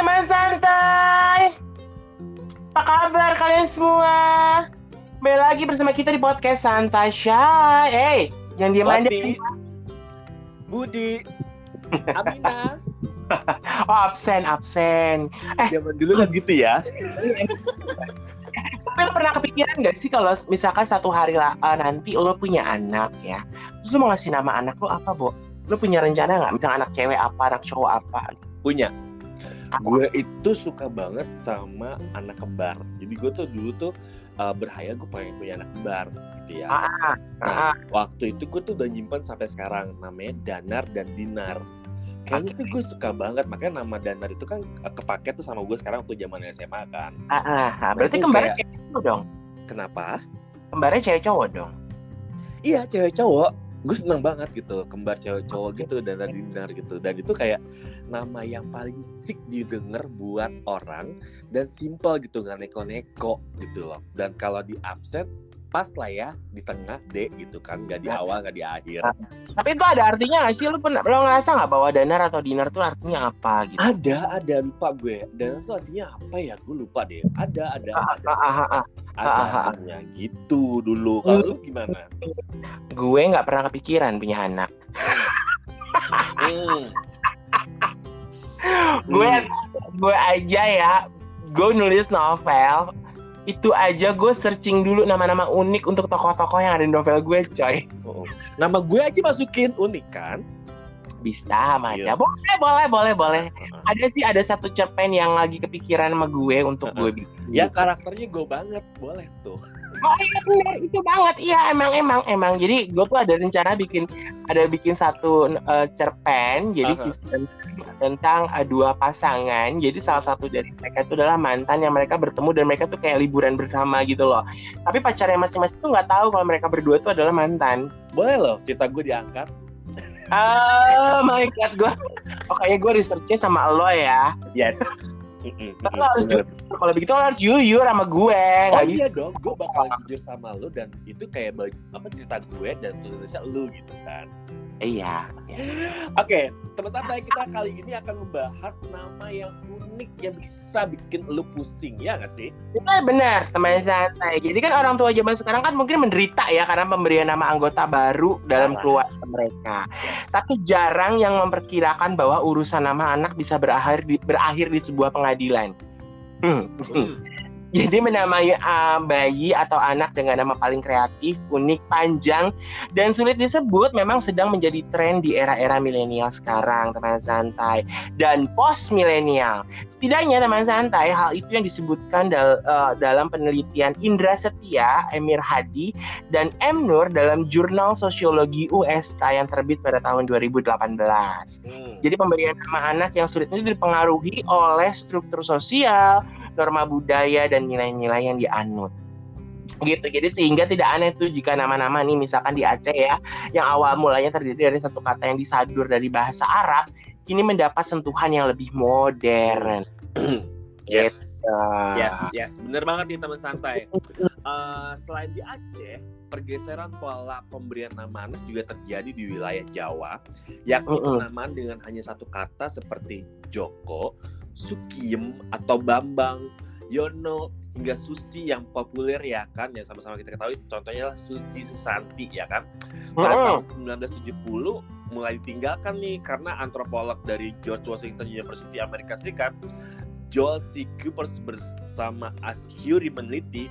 teman santai. Apa kabar kalian semua? Kembali lagi bersama kita di podcast Santai Shy. Eh, jangan diam aja. Budi, Amina. Oh, absen, absen. Zaman dulu kan gitu ya. Tapi lo pernah kepikiran gak sih kalau misalkan satu hari lah eh, nanti lo punya anak ya, terus lo mau ngasih nama anak lo apa, Bo? Lo punya rencana nggak? Misal anak cewek apa, anak cowok apa? Punya. Gue itu suka banget sama anak kembar. Jadi gue tuh dulu tuh uh, berhayal gue pengen punya anak kembar gitu ya. Ah, Nah, waktu itu gue tuh udah nyimpan sampai sekarang namanya Danar dan Dinar. Kayaknya tuh gue suka banget makanya nama Danar itu kan uh, kepake tuh sama gue sekarang waktu zaman SMA kan. ah, ah, ah. Berarti Itu kembarnya kayak- cewek cowok dong? Kenapa? Kembarnya cewek cowok dong? Iya cewek cowok. Gue seneng banget gitu kembar cewek cowok gitu dan dinar gitu. Dan itu kayak nama yang paling cik didengar buat orang dan simple gitu nggak neko-neko gitu loh. Dan kalau di absen pas lah ya di tengah D gitu kan nggak di Nah. awal nggak di akhir Tapi itu ada artinya nggak sih? Lo pernah lo ngerasa nggak bahwa danar atau dinar tuh artinya apa gitu? ada ada lupa gue dan itu artinya apa ya gue lupa deh ada ada Ah, ada ah, ah, ada artinya gitu dulu kalau lu gimana Gue nggak pernah kepikiran punya anak. hmm. gue Hmm. gue aja ya gue nulis novel itu aja gue searching dulu nama-nama unik untuk tokoh-tokoh yang ada di novel gue coy. Oh, nama gue aja masukin unik kan? Bisa aja. Iya. boleh boleh boleh boleh. Ada sih ada satu cerpen yang lagi kepikiran sama gue untuk gue bikin. Ya karakternya gue banget, boleh tuh. Oh iya bener itu banget. Iya emang emang emang. Jadi gue tuh ada rencana bikin ada bikin satu eh, cerpen. Jadi kisah tentang eh, dua pasangan. Jadi salah satu dari mereka itu adalah mantan yang mereka bertemu dan mereka tuh kayak liburan bersama gitu loh. Tapi pacarnya masing-masing tuh nggak tahu kalau mereka berdua tuh adalah mantan. Boleh loh, cerita gue diangkat. oh my god gue oh kayaknya gue researchnya sama lo ya. Yes. Tapi mm-mm, harus bener. kalau begitu lo harus jujur sama gue Oh iya dong, gue bakal jujur sama lu dan itu kayak apa cerita gue dan tulisnya lu gitu kan. Iya Oke, teman santai kita kali ini akan membahas nama yang unik yang bisa bikin lu pusing ya nggak sih? Itu benar, teman santai. Jadi kan orang tua zaman sekarang kan mungkin menderita ya karena pemberian nama anggota baru dalam Parah. keluarga mereka. Tapi jarang yang memperkirakan bahwa urusan nama anak bisa berakhir di, berakhir di sebuah pengadilan. Hmm. Hmm. Jadi menamai uh, bayi atau anak dengan nama paling kreatif, unik, panjang, dan sulit disebut memang sedang menjadi tren di era-era milenial sekarang, teman santai. Dan post milenial. Setidaknya teman santai, hal itu yang disebutkan dal- uh, dalam penelitian Indra Setia, Emir Hadi, dan M. Nur dalam jurnal Sosiologi USK yang terbit pada tahun 2018. Hmm. Jadi pemberian nama anak yang sulit itu dipengaruhi oleh struktur sosial, norma budaya dan nilai-nilai yang dianut. Gitu. Jadi sehingga tidak aneh tuh jika nama-nama nih misalkan di Aceh ya, yang awal mulanya terdiri dari satu kata yang disadur dari bahasa Arab, kini mendapat sentuhan yang lebih modern. yes. Gitu. Yes, yes, bener banget nih teman santai. Eh, selain di Aceh, pergeseran pola pemberian nama anak juga terjadi di wilayah Jawa, yakni penamaan dengan hanya satu kata seperti Joko, Sukiem, atau Bambang, Yono, hingga Susi yang populer ya kan, yang sama-sama kita ketahui. Contohnya adalah Susi Susanti ya kan. Pada Mm-mm. tahun 1970 mulai ditinggalkan nih karena antropolog dari George Washington University Amerika Serikat Joel C. Coopers bersama Ascuri meneliti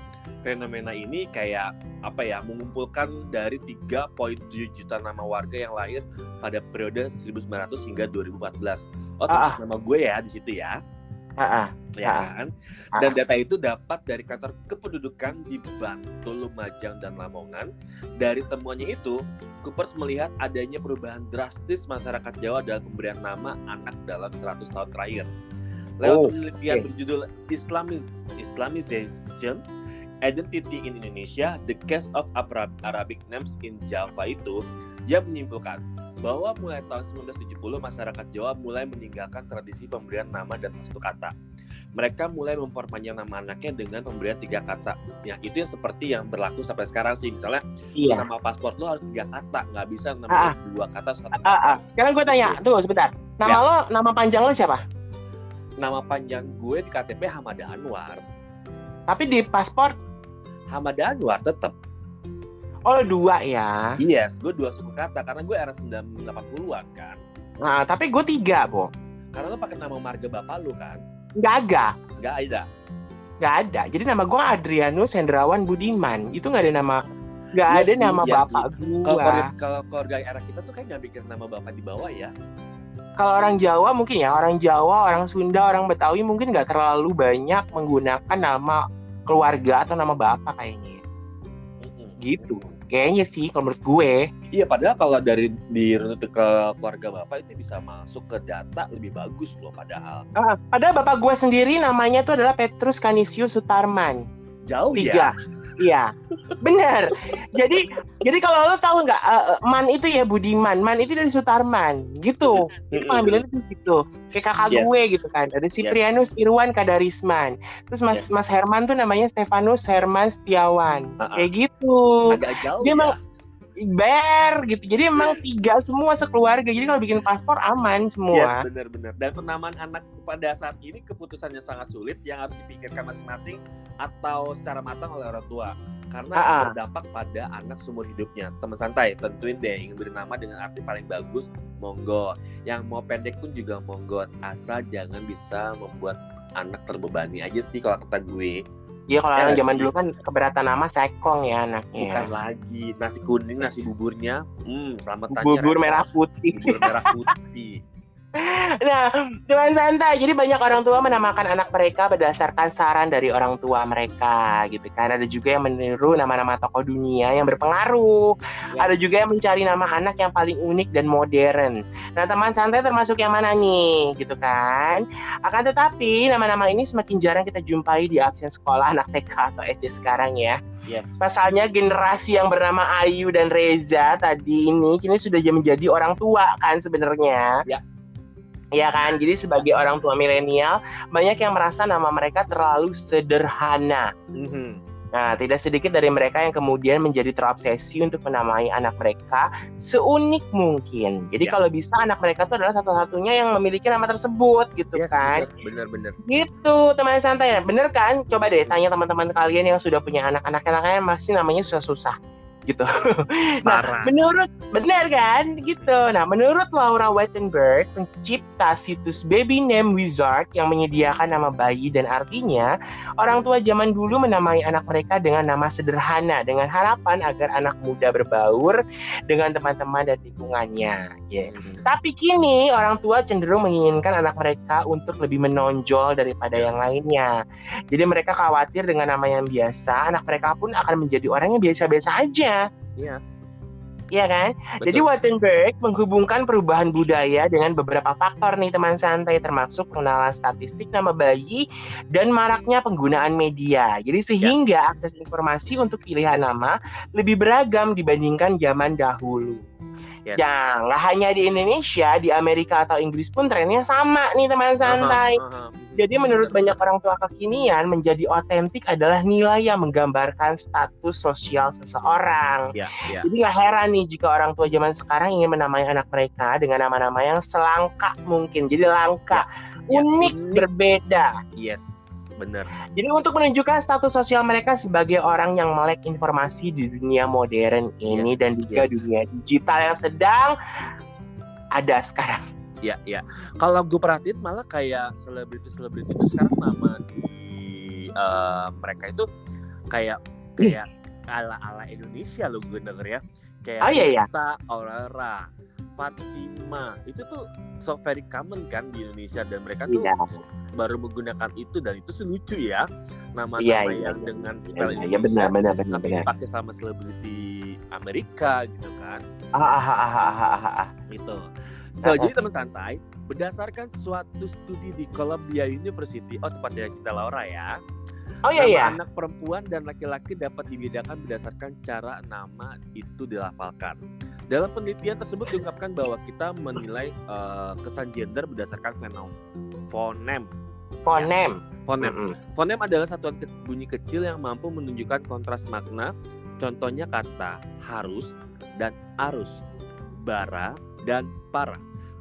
fenomena ini kayak apa ya mengumpulkan dari 3.7 juta nama warga yang lahir pada periode 1900 hingga 2014. Oh, terus Ah, nama gue ya di situ ya. Ah, ah. Ya Ah. kan? Ah. Dan data itu dapat dari kantor kependudukan di Bantul, Lumajang, dan Lamongan. Dari temuannya itu, Coopers melihat adanya perubahan drastis masyarakat Jawa dalam pemberian nama anak dalam 100 tahun terakhir. Lewat Oh, penelitian oke. berjudul Islamis- Islamization Identity in Indonesia, The Case of Arab- Arabic Names in Java itu, dia menyimpulkan bahwa mulai tahun 1970 masyarakat Jawa mulai meninggalkan tradisi pemberian nama dan satu kata. Mereka mulai memperpanjang nama anaknya dengan pemberian tiga kata. Ya, itu yang seperti yang berlaku sampai sekarang sih. Misalnya Iya. nama paspor lo harus tiga kata, nggak bisa Ah, namanya dua kata satu kata. Ah, ah. Sekarang gue tanya, tuh sebentar. Nama Ya. lo, nama panjang lo siapa? nama panjang gue di KTP Hamada Anwar. Tapi di paspor Hamada Anwar tetap. oh dua ya. Yes, gue dua suku kata karena gue era 1980-an kan. Nah, tapi gue tiga, Bo. Karena lo pakai nama marga bapak lu kan. Nggak ada. Nggak ada. Nggak ada. Jadi nama gue Adrianus Hendrawan Budiman. Itu nggak ada nama nggak Iya ada sih, nama iya bapak Kalau gua. keluarga, kalau keluarga era kita tuh kayak nggak bikin nama bapak di bawah ya. Kalau orang Jawa mungkin ya, orang Jawa, orang Sunda, orang Betawi mungkin nggak terlalu banyak menggunakan nama keluarga atau nama bapak kayaknya. Gitu. Kayaknya sih kalau menurut gue. Iya, padahal kalau dari dirunut ke keluarga bapak itu bisa masuk ke data lebih bagus loh padahal. Ah, padahal bapak gue sendiri namanya tuh adalah Petrus Canisius Sutarman. Jauh Tiga. ya. Iya, bener. Jadi, jadi kalau lo tahu nggak, eh, Man itu ya Budiman, Man itu dari Sutarman, gitu. Itu panggilannya tuh gitu. Kayak kakak Yes. gue gitu kan. Ada Siprianus Irwan Kadarisman. Terus Mas Yes. Mas Herman tuh namanya Stefanus Herman Setiawan. Ah, ah. Kayak gitu. Agak jauh Dia ya. emang Ber gitu. Jadi emang tiga semua sekeluarga. Jadi kalau bikin paspor aman Yes, semua. benar-benar. Dan penamaan anak pada saat ini keputusannya sangat sulit yang harus dipikirkan masing-masing atau secara matang oleh orang tua. Karena Ah, ah. berdampak pada anak seumur hidupnya. Teman santai, tentuin deh ingin beri nama dengan arti paling bagus, monggo. Yang mau pendek pun juga monggo. Asal jangan bisa membuat anak terbebani aja sih kalau kata gue. Iya kalau orang Yes. zaman dulu kan keberatan nama sekong ya anaknya. Bukan lagi nasi kuning, nasi buburnya, hmm, selamat tanya. Bubur merah putih. Bubur merah putih. Nah, teman santai. Jadi banyak orang tua menamakan anak mereka berdasarkan saran dari orang tua mereka, gitu kan. Ada juga yang meniru nama-nama tokoh dunia yang berpengaruh. Yes. Ada juga yang mencari nama anak yang paling unik dan modern. Nah, teman santai termasuk yang mana nih, gitu kan? Akan tetapi nama-nama ini semakin jarang kita jumpai di absen sekolah anak TK atau SD sekarang ya. Yes. Pasalnya generasi yang bernama Ayu dan Reza tadi ini kini sudah menjadi orang tua kan sebenarnya. Ya. Iya kan, jadi sebagai orang tua milenial banyak yang merasa nama mereka terlalu sederhana. Mhm. Nah, tidak sedikit dari mereka yang kemudian menjadi terobsesi untuk menamai anak mereka seunik mungkin. Jadi Ya. kalau bisa anak mereka itu adalah satu-satunya yang memiliki nama tersebut gitu Yes, kan. benar-benar. Gitu teman santai ya, bener kan? Coba deh tanya teman-teman kalian yang sudah punya anak-anak anaknya masih namanya susah-susah gitu. nah, Parah. menurut benar kan? Gitu. Nah, menurut Laura Wettenberg, pencipta situs Baby Name Wizard yang menyediakan nama bayi dan artinya orang tua zaman dulu menamai anak mereka dengan nama sederhana dengan harapan agar anak muda berbaur dengan teman-teman dan lingkungannya. Ya. Mhm. Tapi kini orang tua cenderung menginginkan anak mereka untuk lebih menonjol daripada Yes. yang lainnya. Jadi mereka khawatir dengan nama yang biasa, anak mereka pun akan menjadi orang yang biasa-biasa aja. Iya. Iya kan? Jadi Betul. Wattenberg menghubungkan perubahan budaya dengan beberapa faktor nih teman santai termasuk pengenalan statistik nama bayi dan maraknya penggunaan media. Jadi sehingga akses informasi untuk pilihan nama lebih beragam dibandingkan zaman dahulu. Yes. Ya, nggak hanya di Indonesia, di Amerika atau Inggris pun trennya sama nih teman santai. Aha, aha. Jadi menurut Benar, banyak orang tua kekinian, menjadi otentik adalah nilai yang menggambarkan status sosial seseorang. Ya, ya. Jadi nggak heran nih jika orang tua zaman sekarang ingin menamai anak mereka dengan nama-nama yang selangka mungkin. Jadi langka, Ya, unik, unik. berbeda. Yes, benar. Jadi untuk menunjukkan status sosial mereka sebagai orang yang melek informasi di dunia modern ini Yes, dan juga yes. dunia digital yang sedang ada sekarang. Ya, ya. Kalau gue perhatiin malah kayak selebriti-selebriti itu sekarang nama di eh, mereka itu kayak kayak ala-ala Indonesia loh gue denger ya. Kayak Oh, iya, iya. Aurora, Fatima. Itu tuh so very common kan di Indonesia dan mereka tuh Iya. baru menggunakan itu dan itu sih lucu ya. Nama-nama Iya, iya, yang iya. dengan spell Iya, iya, benar, benar, benar, tapi benar. dipakai sama selebriti Amerika gitu kan. Ah, ah, ah, ah, ah, ah, ah. Gitu. So, Ah, jadi teman santai, berdasarkan suatu studi di Columbia University, oh tepatnya Cinta Laura ya, Oh iya nama iya. anak perempuan dan laki-laki dapat dibedakan berdasarkan cara nama itu dilafalkan. Dalam penelitian tersebut diungkapkan bahwa kita menilai eh, kesan gender berdasarkan fenom, fonem. Fonem. Fonem. Mm-mm. Fonem adalah satuan ke- bunyi kecil yang mampu menunjukkan kontras makna. Contohnya kata harus dan arus, bara dan para.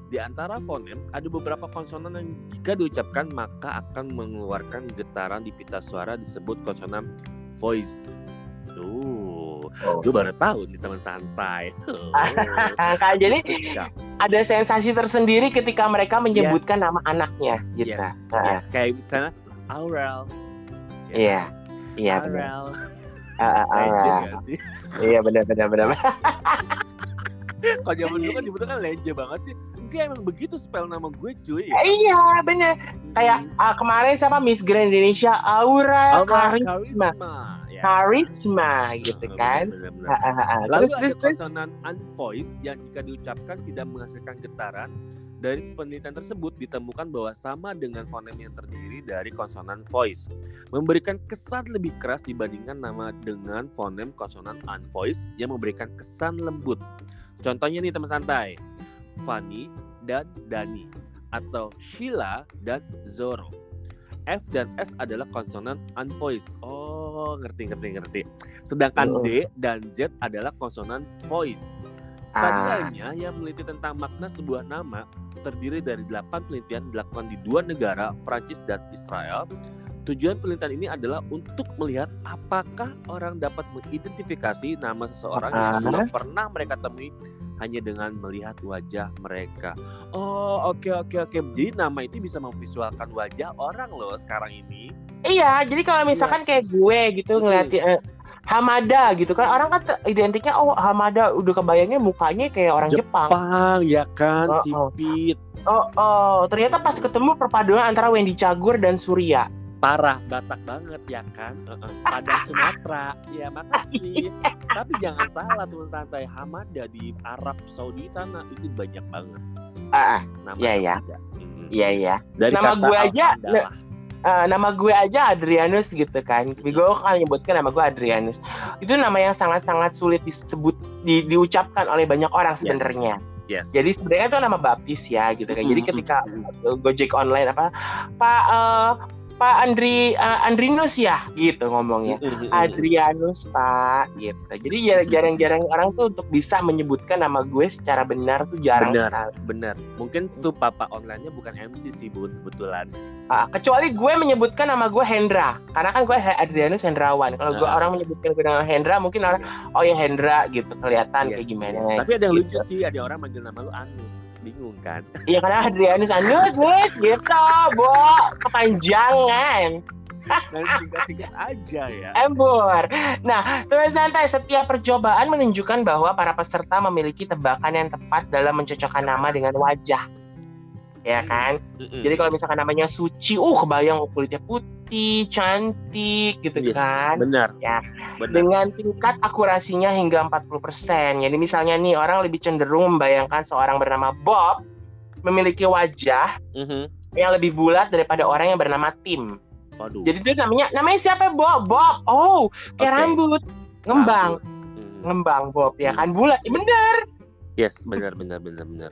Di antara fonem ada beberapa konsonan yang jika diucapkan maka akan mengeluarkan getaran di pita suara disebut konsonan voice. Tuh, Oh. gue baru tahu nih teman santai. Kak, jadi Suka. ada sensasi tersendiri ketika mereka menyebutkan nama anaknya gitu. Yes. Nah, Yes, kayak misalnya Aurel. Ya, Iya. Iya. Aurel. Iya benar benar benar. Kalau zaman dulu kan nyebutnya kan legend banget sih. Enggak emang begitu spell nama gue cuy. Iya benar. Kayak ah, kemarin siapa Miss Grand Indonesia Aura Aurel Karisma. Karisma. Ya. Karisma gitu Bener, kan. bener, bener. Ah, ah. Lalu Terus ada terus. konsonan unvoiced yang jika diucapkan tidak menghasilkan getaran. Dari penelitian tersebut ditemukan bahwa sama dengan fonem yang terdiri dari konsonan voice, memberikan kesan lebih keras dibandingkan nama dengan fonem konsonan unvoiced yang memberikan kesan lembut. Contohnya nih teman santai, Fanny dan Dani atau Sheila dan Zoro. F dan S adalah konsonan unvoiced. Oh, ngerti ngerti ngerti. Sedangkan Oh. D dan Z adalah konsonan voice. Studi Ah. lainnya yang meneliti tentang makna sebuah nama terdiri dari 8 penelitian dilakukan di dua negara, Prancis dan Israel. Tujuan penelitian ini adalah untuk melihat apakah orang dapat mengidentifikasi nama seseorang yang Ah. belum pernah mereka temui hanya dengan melihat wajah mereka. Oh, oke oke oke. Jadi nama itu bisa memvisualkan wajah orang loh sekarang ini. Iya, jadi kalau misalkan Yes. kayak gue gitu ngeliatin eh, Hamada gitu kan orang kan identiknya oh Hamada udah kebayangnya mukanya kayak orang Jepang. Pang ya kan, Oh, oh. sipit, Oh, oh, ternyata pas ketemu perpaduan antara Wendy Cagur dan Surya. Parah, Batak banget ya kan. Heeh. Padang Sumatera, ya makasih. Tapi jangan salah teman santai, Hamada di Arab Saudi sana itu banyak banget. Ah, Nama Iya, iya. Hamada. Mm-mm. iya iya. Dari Nama kata gue aja. Eh, nama gue aja Adrianus gitu kan. Gue kan nyebutkan nama gue Adrianus. Itu nama yang sangat-sangat sulit disebut di- diucapkan oleh banyak orang Yes. sebenarnya. Yes. Jadi sebenarnya itu nama baptis ya gitu kan. Jadi Mm-mm, ketika. Gojek online apa Pak eh, Pak Andri eh, Andrinus ya gitu ngomongnya. Mm-mm, mm-mm. Adrianus Pak gitu. Jadi jar- jarang-jarang orang tuh untuk bisa menyebutkan nama gue secara benar tuh jarang Benar. sekali. Bener. Mungkin tuh papa online-nya bukan MC sih Bu, kebetulan. Ah, kecuali gue menyebutkan nama gue Hendra, karena kan gue Adrianus Hendrawan. Kalau gue Ah. orang menyebutkan gue nama Hendra, mungkin orang oh ya Hendra gitu kelihatan kayak Yes, gimana. yes. Tapi ada yang lucu gitu. sih, ada orang manggil nama lu Anus. Bingung kan? Iya karena Adrianus Anus, Nis, gitu, Bo, kepanjangan. Dan singkat-singkat aja ya. Embur. Nah, teman santai, setiap percobaan menunjukkan bahwa para peserta memiliki tebakan yang tepat dalam mencocokkan nama dengan wajah. Ya Hmm. kan? Mm-mm. Jadi kalau misalkan namanya Suci, uh kebayang kulitnya putih, cantik gitu Yes, kan. Benar. Ya. Benar. Dengan tingkat akurasinya hingga 40%. Jadi misalnya nih orang lebih cenderung membayangkan seorang bernama Bob memiliki wajah Mhm. yang lebih bulat daripada orang yang bernama Tim. Waduh. Jadi itu namanya namanya siapa Bob? Bob. Oh, kayak Oke. rambut ngembang, Mhm. ngembang Bob ya kan bulat. Ya, bener. Yes, benar benar benar benar.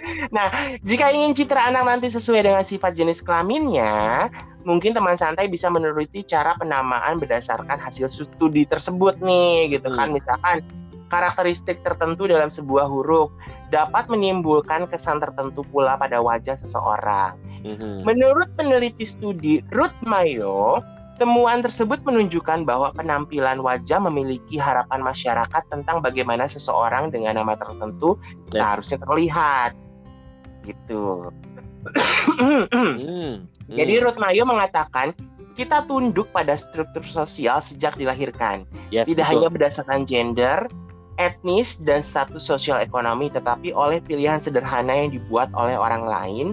Jika ingin citra anak nanti sesuai dengan sifat jenis kelaminnya, mungkin teman santai bisa menuruti cara penamaan berdasarkan hasil studi tersebut nih, gitu kan. Hmm. Misalkan karakteristik tertentu dalam sebuah huruf dapat menimbulkan kesan tertentu pula pada wajah seseorang. Mhm. Menurut peneliti studi Ruth Mayo, temuan tersebut menunjukkan bahwa penampilan wajah memiliki harapan masyarakat tentang bagaimana seseorang dengan nama tertentu Yes. seharusnya terlihat. Gitu. Hmm. Jadi Ruth Mayo mengatakan kita tunduk pada struktur sosial sejak dilahirkan, yes, tidak betul. hanya berdasarkan gender, etnis dan status sosial ekonomi, tetapi oleh pilihan sederhana yang dibuat oleh orang lain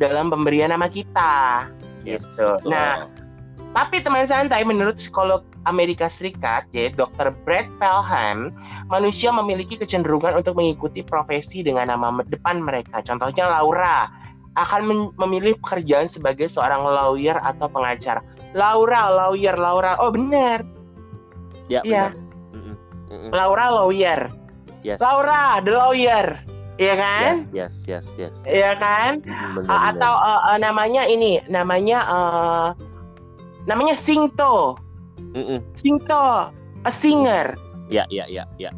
dalam pemberian nama kita. Yes, Gitu. betul. Nah, tapi teman santai, menurut psikolog Amerika Serikat, yaitu Dr. Brett Pelham, manusia memiliki kecenderungan untuk mengikuti profesi dengan nama depan mereka. Contohnya Laura akan memilih pekerjaan sebagai seorang lawyer atau pengacara. Laura, lawyer, Laura. Oh benar, ya, iya. benar. Mhm. Laura lawyer. Yes. Laura, the lawyer. Iya kan? Yes, yes, yes, yes. Iya kan? Benar, benar. atau uh, namanya ini, namanya uh, namanya Singto. Mhm. Singto, a singer. Ya, ya, ya, ya.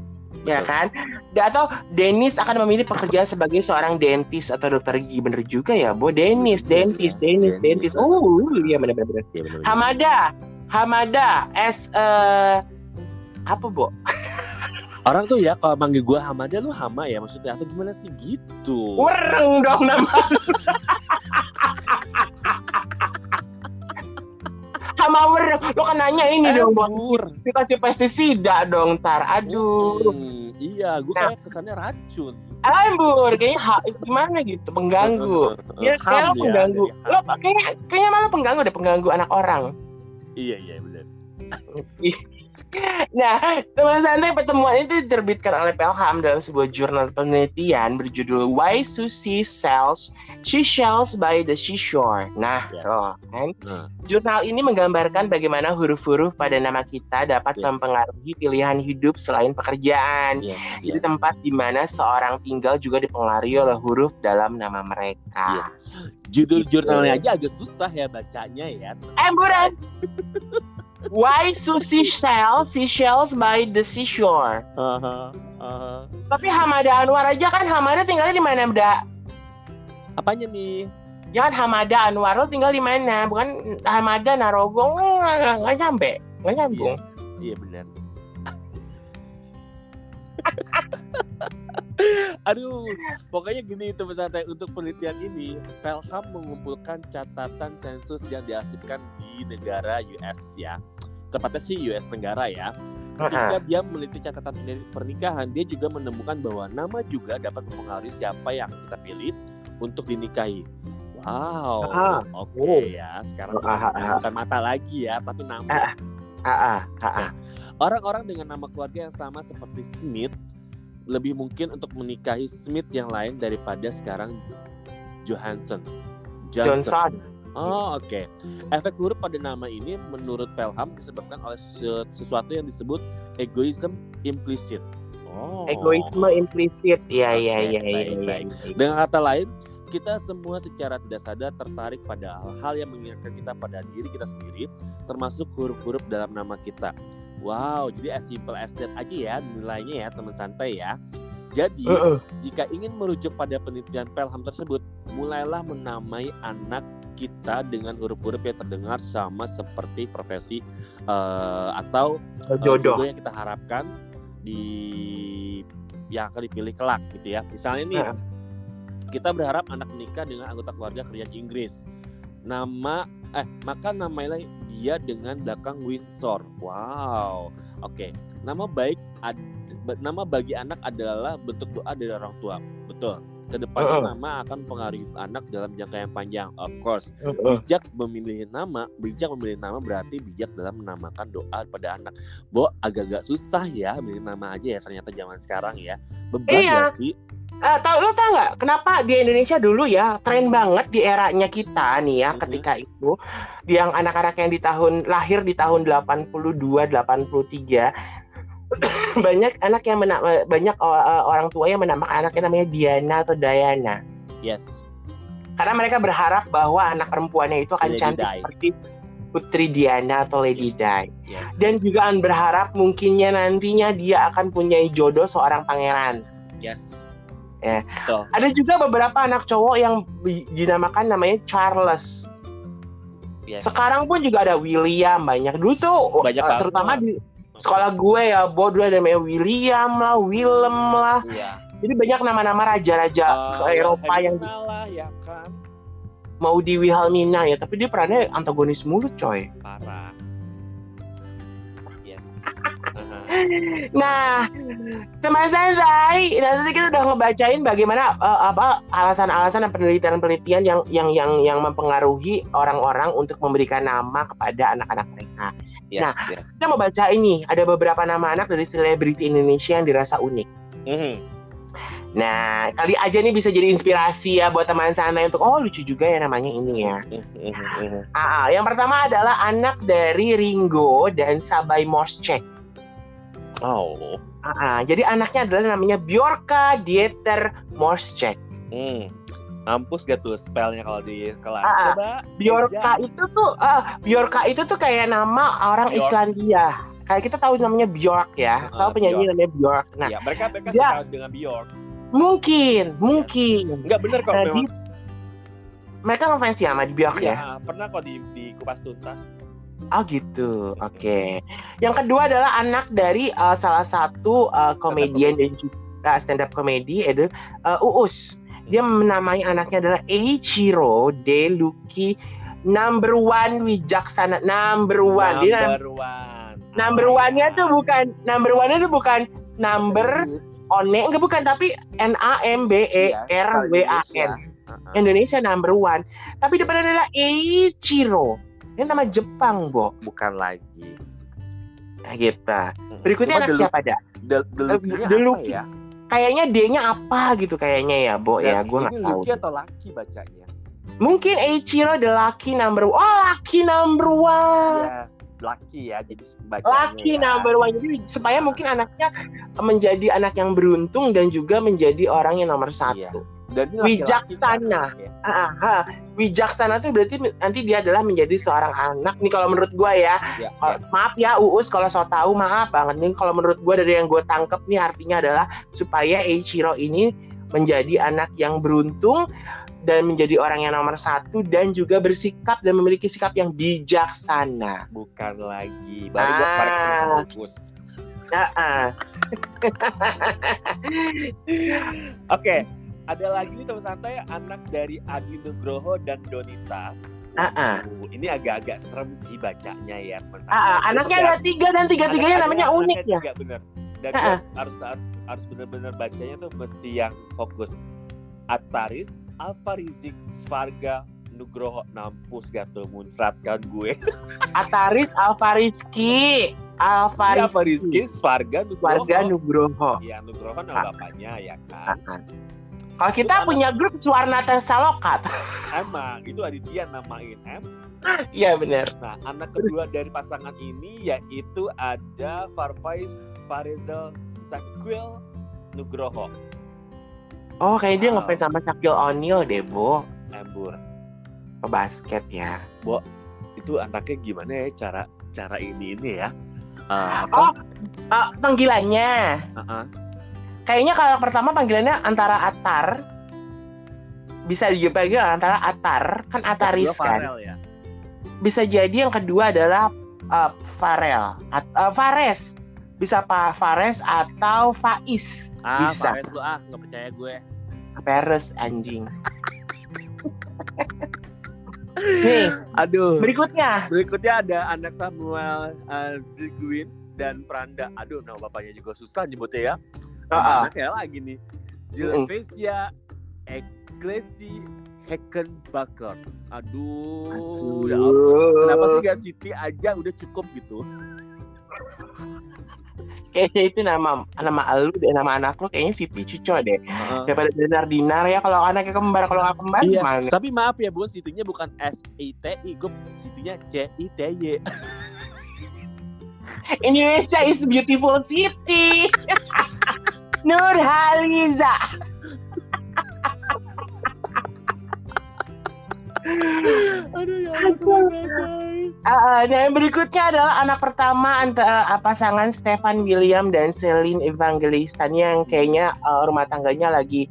ya kan? Da- Atau Dennis akan memilih pekerjaan sebagai seorang dentis atau dokter gigi bener juga ya, Bo. Dennis, dentis, Dennis, Dennis. dentis. Oh, iya bener-bener. Iya, bener-bener. Hamada, Hamada, S eh apa, Bo? Orang tuh ya kalau manggil gua Hamada lu Hama ya maksudnya atau gimana sih gitu. Wereng dong nama. Hama wereng. Lo kan nanya ini dong, Bo. Embur. Dikasih pestisida dong, tar. Aduh. Hmm, iya, gua Nah. kayak kesannya racun. Embur, kayaknya ha, gimana gitu, pengganggu. Ya, kayak lo pengganggu. jadi Lo kayaknya kayaknya malah pengganggu deh, pengganggu anak orang. Iya, iya benar. Nah, teman santai pertemuan itu diterbitkan oleh Pelham dalam sebuah jurnal penelitian berjudul Why Susie Sells Seashells by the Seashore. Nah, Yes. loh, kan? Nah. Jurnal ini menggambarkan bagaimana huruf-huruf pada nama kita dapat Yes. mempengaruhi pilihan hidup selain pekerjaan. Yes, Jadi yes. tempat di mana seorang tinggal juga dipengaruhi oleh huruf dalam nama mereka. Yes. Judul Gitu. jurnalnya aja agak susah ya bacanya ya. Emburan. Why Susie Shells Seashells by the Seashore? Aha, aha. Tapi Hamada Anwar aja kan Hamada tinggalnya di mana, Bda? Apanya nih? Jangan Hamada Anwar lo tinggal di mana? Bukan Hamada Narogong nggak nyampe, nggak nyambung. Iya benar. Aduh, pokoknya gini teman santai untuk penelitian ini, Pelham mengumpulkan catatan sensus yang diarsipkan di negara US ya. Tepatnya sih US Tenggara ya. Ketika dia meneliti catatan pernikahan, dia juga menemukan bahwa nama juga dapat mempengaruhi siapa yang kita pilih untuk dinikahi. Wow, oke oh. ya. Sekarang ah. bukan mata lagi ya, tapi nama. Ah, ah, ah. Orang-orang dengan nama keluarga yang sama seperti Smith lebih mungkin untuk menikahi Smith yang lain daripada sekarang Johansson. Johnson. Oh, oke. Efek huruf pada nama ini menurut Pelham disebabkan oleh sesu- sesuatu yang disebut egoism implicit. Oh. Egoisme implisit. Iya, Oke, iya, iya, iya. baik, iya, baik. iya. Dengan kata lain, kita semua secara tidak sadar tertarik pada hal-hal yang mengingatkan kita pada diri kita sendiri, termasuk huruf-huruf dalam nama kita. Wow, jadi as simple as that aja ya nilainya ya teman santai ya. Jadi, Heeh. jika ingin merujuk pada penelitian Pelham tersebut, mulailah menamai anak kita dengan huruf-huruf yang terdengar sama seperti profesi eh, atau eh, Jodoh. yang kita harapkan di yang akan dipilih kelak gitu ya. Misalnya nih, Heeh. kita berharap anak menikah dengan anggota keluarga kerja Inggris. Nama eh maka namailah dia dengan belakang Windsor. Wow. Oke. Nama baik ad- nama bagi anak adalah bentuk doa dari orang tua. Betul. Ke depannya Heeh. nama akan mempengaruhi anak dalam jangka yang panjang. Of course. Heeh. Bijak memilih nama, bijak memilih nama berarti bijak dalam menamakan doa pada anak. Bo agak-agak susah ya milih nama aja ya ternyata zaman sekarang ya. Beban Iya. gak sih? Eh, tau lo tau nggak kenapa di Indonesia dulu ya tren banget di eranya kita nih ya Mhm. ketika itu yang anak-anak yang di tahun lahir di tahun 82 83 banyak anak yang banyak eh, orang tua yang menamakan anaknya namanya Diana atau Diana Yes. karena mereka berharap bahwa anak perempuannya itu akan Lady cantik Di. seperti Putri Diana atau Lady Di Yes. dan juga berharap mungkinnya nantinya dia akan punya jodoh seorang pangeran yes. Ya. Betul. Ada juga beberapa anak cowok yang dinamakan namanya Charles. Yes. Sekarang pun juga ada William banyak. Dulu tuh Banyak banget. terutama di sekolah gue ya, Bo dulu ada namanya William lah, Willem lah. Iya. Jadi banyak nama-nama raja-raja ke Eh, Eropa yang Helena lah ya kan. mau di Wilhelmina ya, tapi dia perannya antagonis mulu coy. Parah. Yes. Nah, teman santai, nanti kita udah ngebacain bagaimana eh, apa alasan-alasan dan penelitian-penelitian yang yang yang yang mempengaruhi orang-orang untuk memberikan nama kepada anak-anak mereka. Yes, Nah. yes. kita mau baca ini ada beberapa nama anak dari selebriti Indonesia yang dirasa unik. Mhm. Nah, kali aja nih bisa jadi inspirasi ya buat teman santai untuk oh lucu juga ya namanya ini ya. Mhm, mhm. Ah, ah, yang pertama adalah anak dari Ringo dan Sabai Moschek. Oh. Ah, ah, jadi anaknya adalah namanya Bjorka Dieter Moschek. Hmm. Mampus gak tuh spellnya kalau di kelas? Ah. Coba. Bjorka itu tuh ah, Bjorka itu tuh kayak nama orang Bjork. Islandia. kayak kita tahu namanya Bjork ya, Uh, tahu penyanyi Bjork. namanya Bjork. Nah, ya, mereka mereka suka dengan Bjork. mungkin, mungkin. Enggak bener kok Nah, memang. di- mereka ngefans ya sama di Bjork Iya, ya. pernah kok di di kupas tuntas. Oh gitu, oke. Yang kedua adalah anak dari uh, salah satu uh, komedian dan juga stand up comedy, itu uh, Uus. Dia menamai anaknya adalah Eiichiro De Lucky Number One Wijaksana Number One. Dia Number one. number one-nya tuh bukan number one-nya tuh bukan number one enggak bukan tapi N A M B E Iya, R W A N. Indonesia number one. Tapi depannya adalah Eiichiro. Ini nama Jepang, Bo. Bukan lagi. Nah, gitu. Berikutnya Cuma anak siapa Eh, ya? Kayaknya D-nya apa gitu kayaknya ya, Bo ya. Dan Gue nggak tahu. Lucky atau Lucky bacanya? Mungkin Eiichiro the lucky number one. Oh, lucky number one. Yes, Lucky ya. Jadi bacanya. Lucky ya. number one. Jadi supaya mungkin anaknya menjadi anak yang beruntung dan juga menjadi orang yang nomor Iya. satu. Dan laki-laki Wijaksana. ya. Ah, ah. Wijaksana itu berarti nanti dia adalah menjadi seorang anak nih kalau menurut gua ya. Ya, Kalau- maaf ya Uus kalau so tahu maaf banget nih kalau menurut gua dari yang gue tangkap nih artinya adalah supaya Eiichiro ini menjadi anak yang beruntung dan menjadi orang yang nomor satu dan juga bersikap dan memiliki sikap yang bijaksana. Bukan lagi. Baru Ah. kemarin fokus. Ah, ah. Oke, ada lagi nih teman santai anak dari Adi Nugroho dan Donita. Ah, ah. Uh, ini agak-agak serem sih bacanya ya teman santai. Ah. Anaknya ada tiga dan tiga-tiganya namanya unik ya. tiga, bener. Dan ah. harus harus harus benar-benar bacanya tuh mesti yang fokus. Ataris, Alfarizik, Svarga, Nugroho, Nampus, Gato, Muncratkan gue. Ataris Alfariski. Iya, Alfariski. Alfarizik, Svarga, Nugroho. Warga Nugroho. Ya, Nugroho nama bapaknya ya kan. Kalau kita Terus punya grup Suwarna Tesaloka. Emang itu Aditya namain M. Iya benar. Nah, anak kedua dari pasangan ini yaitu ada Farfaiz Farizal Sakwil Nugroho Oh, kayaknya dia Wow. ngefans sama Shaquille O'Neal deh, Bo. Embur. Ke basket ya. Itu anaknya gimana ya cara cara ini ini ya? Eh, Oh, eh, panggilannya. Uh-uh. Kayaknya kalau pertama panggilannya antara Atar bisa dipanggil antara Atar, kan Ataris kan. Farel ya. Bisa jadi yang kedua adalah eh, Farel, At- eh, Fares. Bisa Pak Fares atau Faiz. Ah, Bisa. Fares lu ah, nggak percaya gue. Peres anjing. Nih, Aduh. berikutnya. Berikutnya ada anak Samuel uh, Zilguin dan Pranda. Aduh, nama bapaknya juga susah nyebutnya ya. Oh. Anaknya lagi nih. Zilvesia Ecclesi Heckenbacker. Aduh, ya ampun. Kenapa sih gak Siti aja udah cukup gitu? Kayaknya itu nama nama lu deh, nama anak lu kayaknya Siti Cuco deh. Heeh. Daripada dinar dinar ya kalau anaknya kembar kalau nggak kembar Iya, gimana? tapi maaf ya bun, Sitinya bukan S I T I, gue Sitinya C I T Y. Indonesia is beautiful city. Nur Haliza. Aduh ya. Allah, Uh, dan yang berikutnya adalah anak pertama antara uh, pasangan Stefan William dan Celine Evangelista yang kayaknya uh, rumah tangganya lagi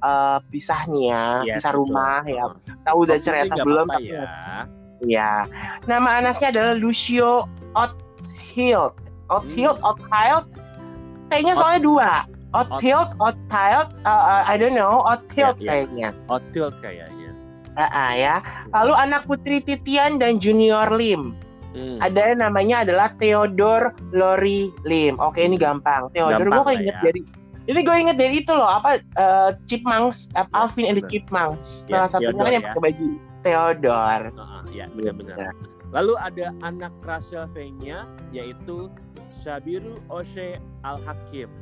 uh, pisah nih ya, Yes, pisah betul. rumah ya. Tahu udah cerita belum? apa-apa tapi- ya. Ya. Nama anaknya adalah Lucio Othild. Othild, Othild. Kayaknya soalnya dua. Othild, Othild, uh, uh, I don't know, Iya, iya. kayaknya. Hotel kayaknya. Ah, ah, ya. Lalu anak putri Titian dan Junior Lim. Hmm. Ada yang namanya adalah Theodore Lori Lim. Oke, ini gampang. Theodore gue inget ya. dari ini gue inget dari itu loh apa eh, Chipmunks, Yes, Alvin and the. Chipmunks. Yes, Salah satunya Theodore kan yang ya. pakai baju Theodore. Heeh, ya benar-benar. Lalu ada anak Rachel V-nya yaitu Shabiru Oshe Al Hakim.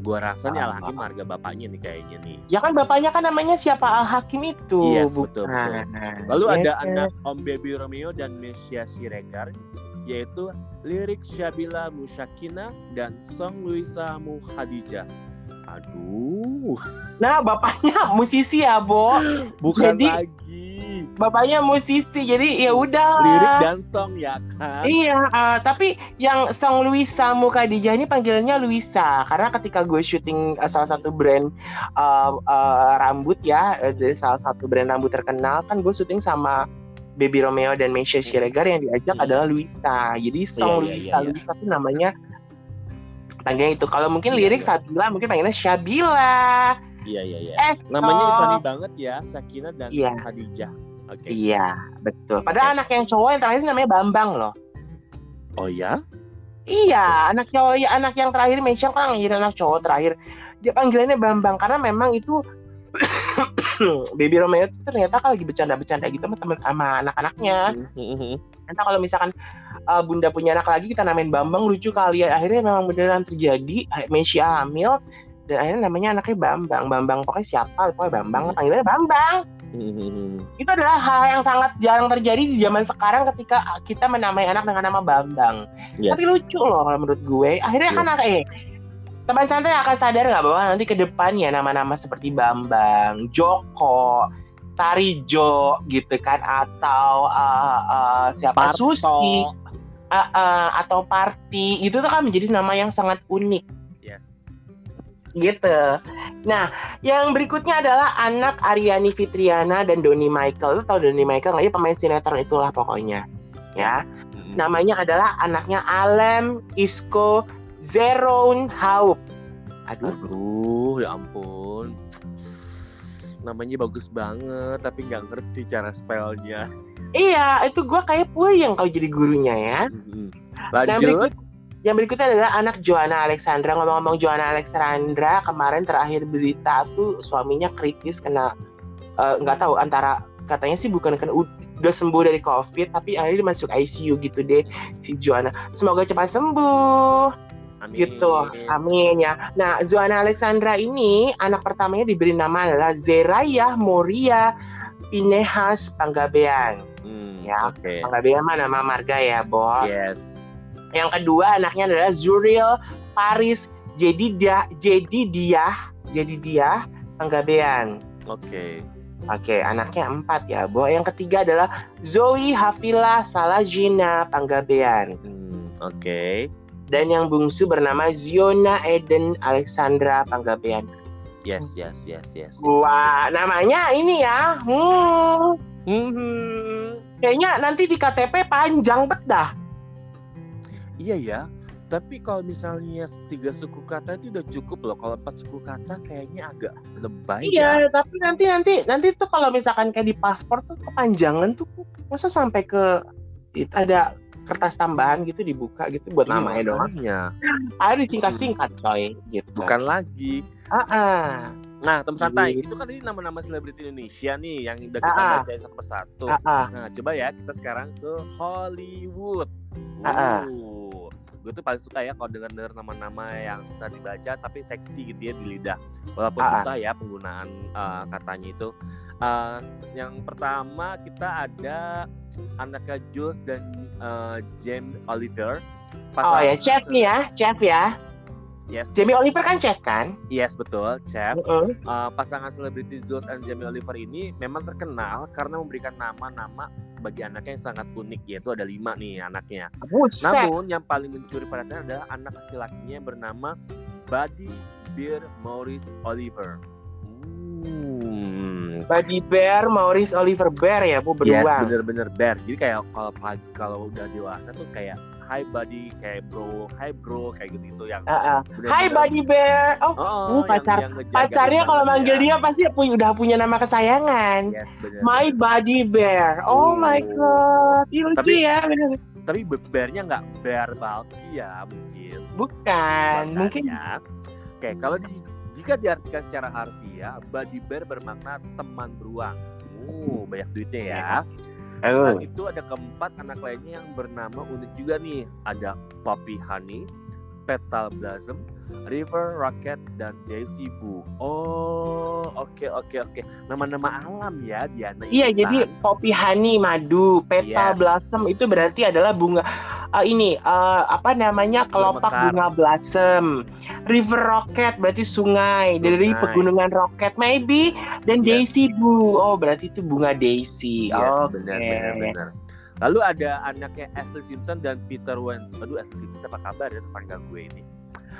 Gua rasa nih Al Hakim harga bapaknya nih kayaknya nih. Ya kan bapaknya kan namanya siapa Al Hakim itu. Yes, betul, betul. Lalu Ya ada kan? anak Om Baby Romeo dan Mesia Siregar yaitu Lirik Syabila Musyakina dan Song Luisa Muhadijah. Aduh, Nah, bapaknya musisi ya, Bo. bukan Jadi- lagi. Bapaknya musisi jadi ya udah lirik dan song ya kan Iya, uh, tapi yang Song Luisa Muka Dijah ini panggilannya Luisa karena ketika gue syuting uh, salah satu brand uh, uh, rambut ya uh, dari salah satu brand rambut terkenal kan gue syuting sama Baby Romeo dan Meisha Siregar yang diajak Hmm. adalah Luisa. Jadi Song Iya, iya, Luisa, iya, iya. Luisa itu namanya panggilnya itu. Kalau mungkin Iya, lirik iya. Sabila mungkin panggilnya Syabila. iya iya iya Eh, namanya. Islami banget ya Sakina dan Iya. Khadijah oke Iya, betul. Padahal anak yang cowok yang terakhir namanya Bambang loh. oh ya Iya, anak cowok ya anak yang terakhir Meisha kan jadi anak cowok terakhir. Dia panggilannya Bambang karena memang itu Baby Romeo itu ternyata kalau lagi bercanda-bercanda gitu sama teman sama anak-anaknya. Hmm, Ternyata kalau misalkan uh, Bunda punya anak lagi kita namain Bambang lucu kali ya. Akhirnya memang beneran terjadi Meisha hamil dan akhirnya namanya anaknya Bambang. Bambang pokoknya siapa? Pokoknya Bambang panggilannya Bambang. Itu adalah hal yang sangat jarang terjadi di zaman sekarang ketika kita menamai anak dengan nama Bambang. yes. Tapi lucu loh kalau menurut gue. Akhirnya kan Yes. anak eh teman santai akan sadar nggak bahwa nanti ke depannya nama-nama seperti Bambang, Joko, Tarijo gitu kan atau uh, uh, siapa Parto. Susi uh, uh, atau Parti itu tuh kan menjadi nama yang sangat unik gitu. Nah, yang berikutnya adalah anak Aryani Fitriana dan Doni Michael. Lu tau Doni Michael nggak ya pemain sinetron itulah pokoknya. Ya. Hmm. namanya adalah anaknya Alem Isco Zeron Haup. Aduh, Aduh, ya ampun. Namanya bagus banget, tapi nggak ngerti cara spellnya. iya itu gue kayak puyeng kalau jadi gurunya ya. Mhm. Yang, Lanjut. berikut, yang berikutnya adalah anak Joanna Alexandra. Ngomong-ngomong Joanna Alexandra kemarin terakhir berita tuh suaminya kritis kena eh, nggak tahu antara katanya sih bukan kena udah sembuh dari COVID tapi akhirnya masuk ICU gitu deh si Joanna. Semoga cepat sembuh. Amin. gitu amin ya nah Zoana Alexandra ini anak pertamanya diberi nama adalah Zeraya Moria Pinehas Panggabean Hmm, Ya. Oke. Panggabean mah nama marga ya Bo Yes. Yang kedua anaknya adalah Zuril Paris jadi dia jadi dia jadi dia Panggabean Oke. Oke, anaknya empat ya, Bo. Yang ketiga adalah Zoe Hafila Salajina Panggabean. Hmm, Oke. Dan yang bungsu bernama Ziona Eden Alexandra Panggabean. Yes, yes, yes, yes. yes. Wah, namanya ini ya. Hmm, Mhm. kayaknya nanti di KTP panjang bet dah. Iya ya. Tapi kalau misalnya tiga suku kata itu udah cukup loh. Kalau empat suku kata kayaknya agak lebay ya. Iya, tapi nanti nanti nanti tuh kalau misalkan kayak di paspor tuh kepanjangan tuh masa sampai ke it- ada kertas tambahan gitu dibuka gitu buat Iya, namanya doang. makanya. Ada disingkat-singkat coy gitu. Bukan lagi. Ah, ah. Nah, teman santai, Gitu. itu kan ini nama-nama selebriti Indonesia nih yang udah kita ah. bacain satu persatu. Ah, ah. Nah, coba ya kita sekarang ke Hollywood. Ah, ah. Uh, gue tuh paling suka ya kalau dengar-dengar nama-nama yang susah dibaca tapi seksi gitu ya di lidah. Walaupun Ah, ah. susah ya penggunaan uh, katanya itu. Uh, yang pertama kita ada anaknya Jules dan uh, James Oliver. Oh ya, chef nih ya, chef ya. Yes, Jamie Oliver kan chef kan? yes betul, chef. Heeh. Uh, pasangan selebriti Jules dan Jamie Oliver ini memang terkenal karena memberikan nama-nama bagi anaknya yang sangat unik yaitu ada lima nih anaknya. Buset. Namun yang paling mencuri perhatian adalah anak laki-lakinya yang bernama Buddy Bear Maurice Oliver. Hmm. Buddy Bear, Maurice Oliver Bear ya, bu Yes, beruang. bener-bener bear. Jadi kayak kalau pagi kalau udah dewasa tuh kayak Hi buddy, kayak bro, hi bro, kayak gitu-gitu yang Ah, ah. bener-bener- Hai Buddy Bear. Oh, Oh, Uh, pacar- yang, yang pacarnya kalau manggil ya. dia pasti punya, udah punya nama kesayangan. Yes, bener. My Buddy Bear. Oh, Oh. my god. Ih, lucu Tapi- ya, bener. Tapi be- bearnya nggak bear bulky ya mungkin. Bukan, mungkin Makanya, Oke, kalau di, jika diartikan secara harfiah, buddy bear bermakna teman beruang. Uh, banyak duitnya ya. Selain itu ada keempat anak lainnya yang bernama unik juga nih. Ada Poppy Honey, Petal Blossom, River Rocket, dan Daisy Boo. Oh, oke oke oke. Nama-nama alam ya Diana. Iya, Intan. jadi poppy honey madu, petal Yes. blossom itu berarti adalah bunga eh, ini eh, apa namanya kelopak bunga blossom. River Rocket berarti sungai dari pegunungan Rocket maybe dan Yes. Daisy Bu. Oh, berarti itu bunga Daisy. Yes, Oke. benar, benar, benar. Lalu ada anaknya Ashley Simpson dan Peter Wentz. Aduh, Ashley Simpson apa kabar ya tetangga gue ini?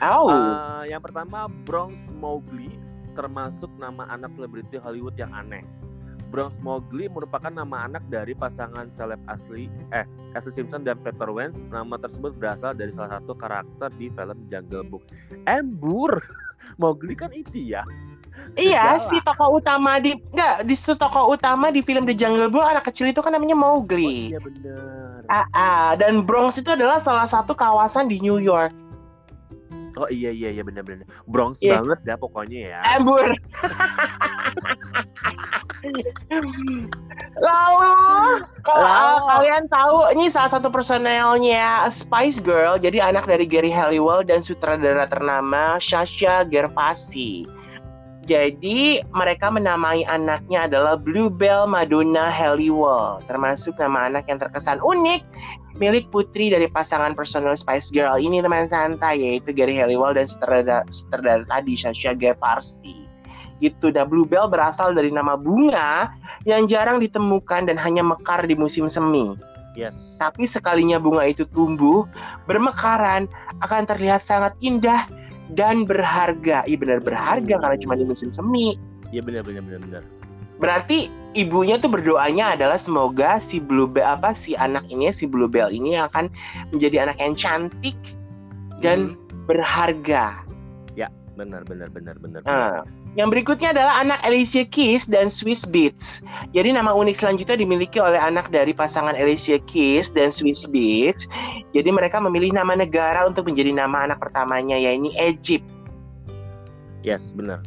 Oh. Eh, yang pertama Bronx Mowgli termasuk nama anak selebriti Hollywood yang aneh. Bronx Mowgli merupakan nama anak dari pasangan seleb asli eh Ashley Simpson dan Peter Wentz. Nama tersebut berasal dari salah satu karakter di film Jungle Book. Embur, Mowgli kan itu ya. Iya, Segala. si tokoh utama di enggak di si tokoh utama di film The Jungle Book anak kecil itu kan namanya Oh Mowgli. iya benar. Ah, ah, dan Bronx itu adalah salah satu kawasan di New York. Oh iya iya iya benar-benar. Bronx Iya. banget dah pokoknya ya. Embur. Lalu kalau Lalu. uh, kalian tahu ini salah satu personelnya Spice Girl, jadi anak dari Gary Halliwell dan sutradara ternama Sasha Gervasi. Jadi mereka menamai anaknya adalah Bluebell Madonna Halliwell, termasuk nama anak yang terkesan unik milik putri dari pasangan personel Spice Girl ini teman santai yaitu Gary Halliwell dan sutradara, sutradara tadi Sasha Gervasi. Gitu, dan Bluebell berasal dari nama bunga yang jarang ditemukan dan hanya mekar di musim semi. Yes. Tapi sekalinya bunga itu tumbuh, bermekaran, akan terlihat sangat indah dan berharga. Iya benar berharga karena cuma di musim semi. Iya benar benar benar benar. Berarti ibunya tuh berdoanya adalah semoga si Bluebell apa si anak ini si Bluebell ini akan menjadi anak yang cantik dan berharga. benar benar benar benar. Nah, yang berikutnya adalah anak Alicia Keys dan Swiss Beats. Jadi nama unik selanjutnya dimiliki oleh anak dari pasangan Alicia Keys dan Swiss Beats. Jadi mereka memilih nama negara untuk menjadi nama anak pertamanya yaitu Egypt. Yes, benar.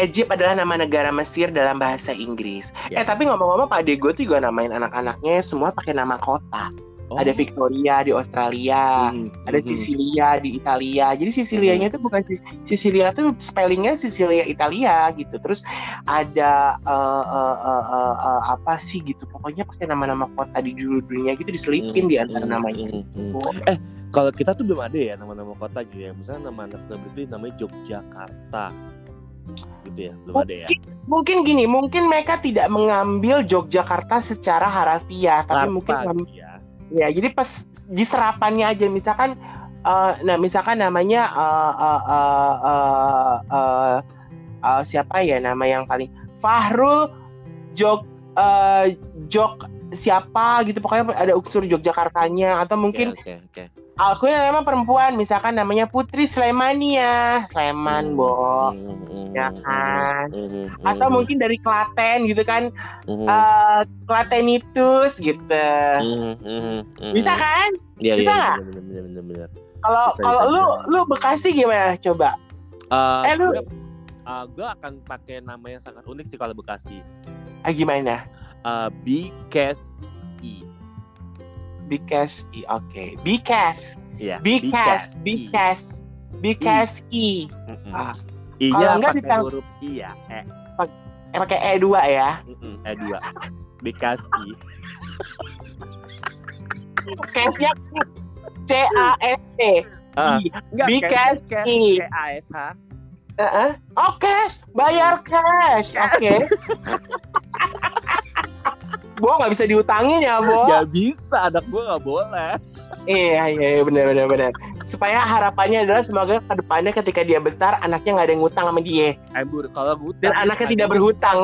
Egypt adalah nama negara Mesir dalam bahasa Inggris. Ya. Eh tapi ngomong-ngomong Pak Dego tuh juga namain anak-anaknya semua pakai nama kota. Oh. Ada Victoria di Australia, Mhm, ada mhm. Sicilia di Italia. Jadi Sicilianya itu bukan Sis- Sicilia tuh spellingnya Sicilia Italia gitu. Terus ada eh, eh, eh, eh, eh, apa sih gitu. Pokoknya pakai nama-nama kota di dulu-dulunya gitu diselipin di antara Mhm, namanya. mhm. Oh, Eh, kalau kita tuh belum ada ya nama-nama kota gitu ya. Misalnya nama anak selebriti namanya Yogyakarta. Gitu ya, belum ada ya. Mungkin, mungkin gini, mungkin mereka tidak mengambil Yogyakarta secara harafiah, tapi mungkin Karta, ya. Ya jadi pas di serapannya aja misalkan eh, nah misalkan namanya eh, eh, eh, eh, eh, eh, siapa ya nama yang paling Fahrul Jog eh, Jog siapa gitu pokoknya ada unsur Yogyakartanya atau mungkin Oke, oke. Aku yang memang perempuan misalkan namanya Putri Slemania Sleman Hmm, Bo. Mhm, ya kan? Mhm, atau mungkin dari Klaten gitu kan. Eh Klatenitus gitu. Bisa kan? Iya, bisa benar. Kalau kalau lu lu Bekasi gimana coba? Eh, Eh, lu- gue, eh, gue akan pakai nama yang sangat unik sih kalau Bekasi. Ah gimana? Eh, Bikes. Bikas I oke. Bikas. Iya. Bikas. E. Bikas. Bikas I. Mm-mm. Ah, enggak pakai ditang- huruf I ya. E. Eh pakai E 2 ya. E dua. Because I. Case-nya C A S T. Ah, I. Enggak, Because cash, I. cash, C-A-S-H. Heeh. Oh cash, bayar cash. Oke. Bo nggak bisa diutangin ya, Bo. Gak bisa, anak gue gak boleh. Iya, iya, iya, benar, benar, benar. Supaya harapannya adalah semoga ke depannya ketika dia besar anaknya nggak ada yang ngutang sama dia. Embur, kalau ngutang. Dan anaknya tidak berhutang.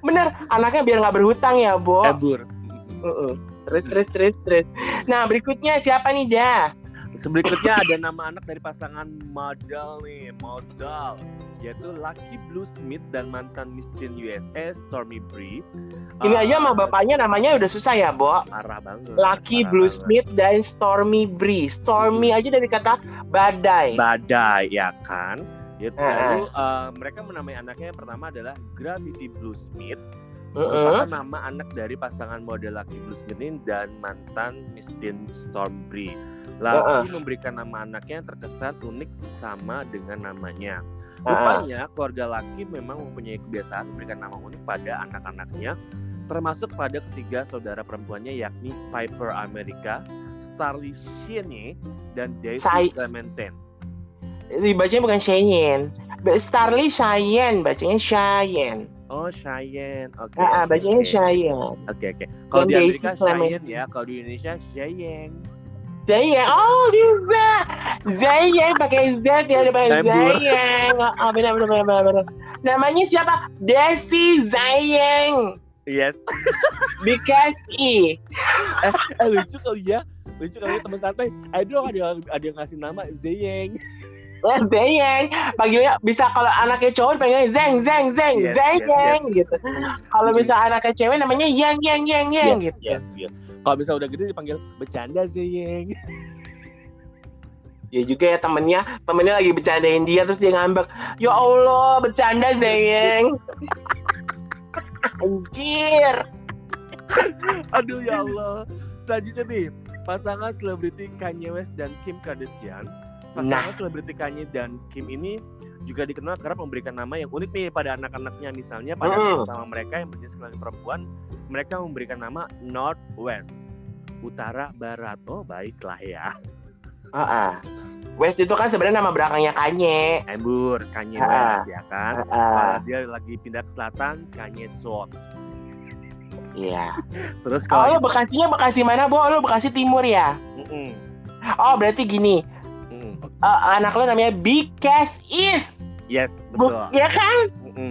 Bener, anaknya biar nggak berhutang ya, Bo. Embur. Heeh. Terus, terus, terus, terus. Nah, berikutnya siapa nih, dah? Berikutnya ada nama anak dari pasangan model nih, model yaitu Lucky Blue Smith dan mantan Miss Teen USA Stormy Bree. Ini Ah, aja sama bapaknya namanya udah susah ya, Bo. parah banget. Lucky parah Blue banget. Smith dan Stormy Bree. Stormy aja dari kata badai. Badai ya kan. Gitu. Ah, Lalu eh, mereka menamai anaknya yang pertama adalah Gravity Blue Smith. Merupakan nama anak dari pasangan model Lucky Blue Smith ini dan mantan Miss Teen Storm Bree. Lucky memberikan nama anaknya yang terkesan unik sama dengan namanya. Rupanya keluarga Lucky memang mempunyai kebiasaan memberikan nama unik pada anak-anaknya, termasuk pada ketiga saudara perempuannya yakni Piper America, Starly Sheeny, dan Daisy Say- Clementine. dibacanya bukan Cheyenne. Starly Cheyenne, bacanya Cheyenne. Oh, Cheyenne. Oke. Ah, ah, oke, bacanya oke. Cheyenne. Oke, oke. Kalau Dan di Amerika Cheyenne ya, kalau di Indonesia Cheyenne. Zayeng, oh bisa. Zayeng pakai Z ya Tembur. Zayeng. Oh benar benar benar benar. Namanya siapa? Desi Zayeng. Yes. Because E. eh lucu kali ya. Lucu kali ya teman santai. Ada dong ada yang ngasih nama Zeyeng. Ya, Zayeng. Panggilnya bisa kalau anaknya cowok panggilnya Zeng Zeng Zeng Yes, Zayeng gitu. Kalau bisa anaknya cewek namanya Yang Yang Yang Yang Yes, gitu. yes, yes. Kalau bisa udah gede dipanggil bercanda Zeyeng. Ya juga ya temennya, temennya lagi bercandain dia terus dia ngambek. Ya Allah, bercanda Zayeng. Anjir. Aduh ya Allah. Selanjutnya nih, pasangan selebriti Kanye West dan Kim Kardashian. Pasangan selebriti Kanye dan Kim ini juga dikenal kerap memberikan nama yang unik nih pada anak-anaknya. Misalnya pada Hmm. anak pertama mereka yang berjenis kelamin perempuan, mereka memberikan nama Northwest, utara barat. Oh baiklah ya. Ah, West itu kan sebenarnya nama belakangnya Kanye. Embur, Kanye Ah. West ya kan. Ah, Kalau dia lagi pindah ke selatan, Kanye South. Iya. Terus Oh, kalau lu Bekasinya Bekasi mana, Bo? Lu Bekasi Timur ya? Mm-mm, Oh, berarti gini. Eh, anak lu namanya Bikas Is. Yes, betul. ya kan?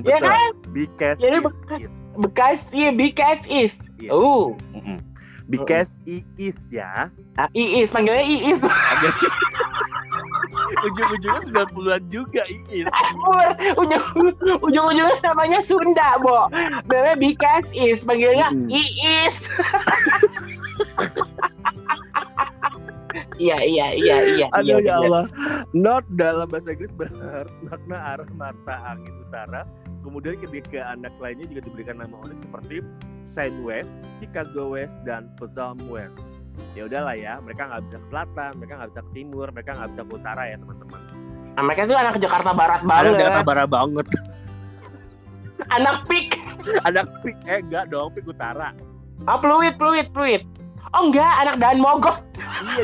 Ya betul. kan? Because Jadi is, bekas- is. Bekasi, Bikas Is. Yes. Oh, Mm-mm. Because he is ya. ah, Iis, panggilnya Iis. Agak ujung-ujungnya 90-an juga Iis. Ujung, ujung-ujungnya namanya Sunda, Bo. Namanya Bikas Is, panggilnya Mm. Iis. Iya, iya, iya, iya. Aduh iya, ya bener. Allah. North dalam bahasa Inggris bermakna arah mata angin utara. Kemudian ketika anak lainnya juga diberikan nama unik seperti Shine West, Chicago West, dan Palm West. Ya udahlah ya, mereka nggak bisa ke selatan, mereka nggak bisa ke timur, mereka nggak bisa ke utara ya teman-teman. Nah, mereka tuh anak Jakarta Barat Anak banget. Jakarta Barat banget. Anak pik. Anak pik, eh enggak dong, pik utara. Oh, fluid, fluid, fluid. Oh enggak, anak Dan Mogok. Iya,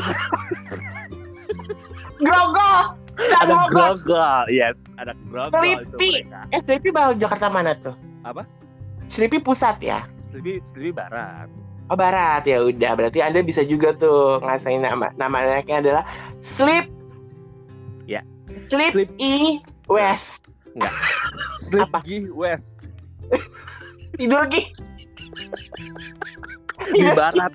Grogol. Dan anak grogol, yes, anak grogol mereka. Eh, Sleepy bawa Jakarta mana tuh? Apa? Sleepy pusat ya? Sleepy, Sleepy Barat. Oh, barat. Ya udah, berarti Anda bisa juga tuh ngasain nama. Nama anaknya adalah Sleep. Ya. Sleep, Sleep. E West. Sleep Apa? Gi West Tidur Ki. di barat.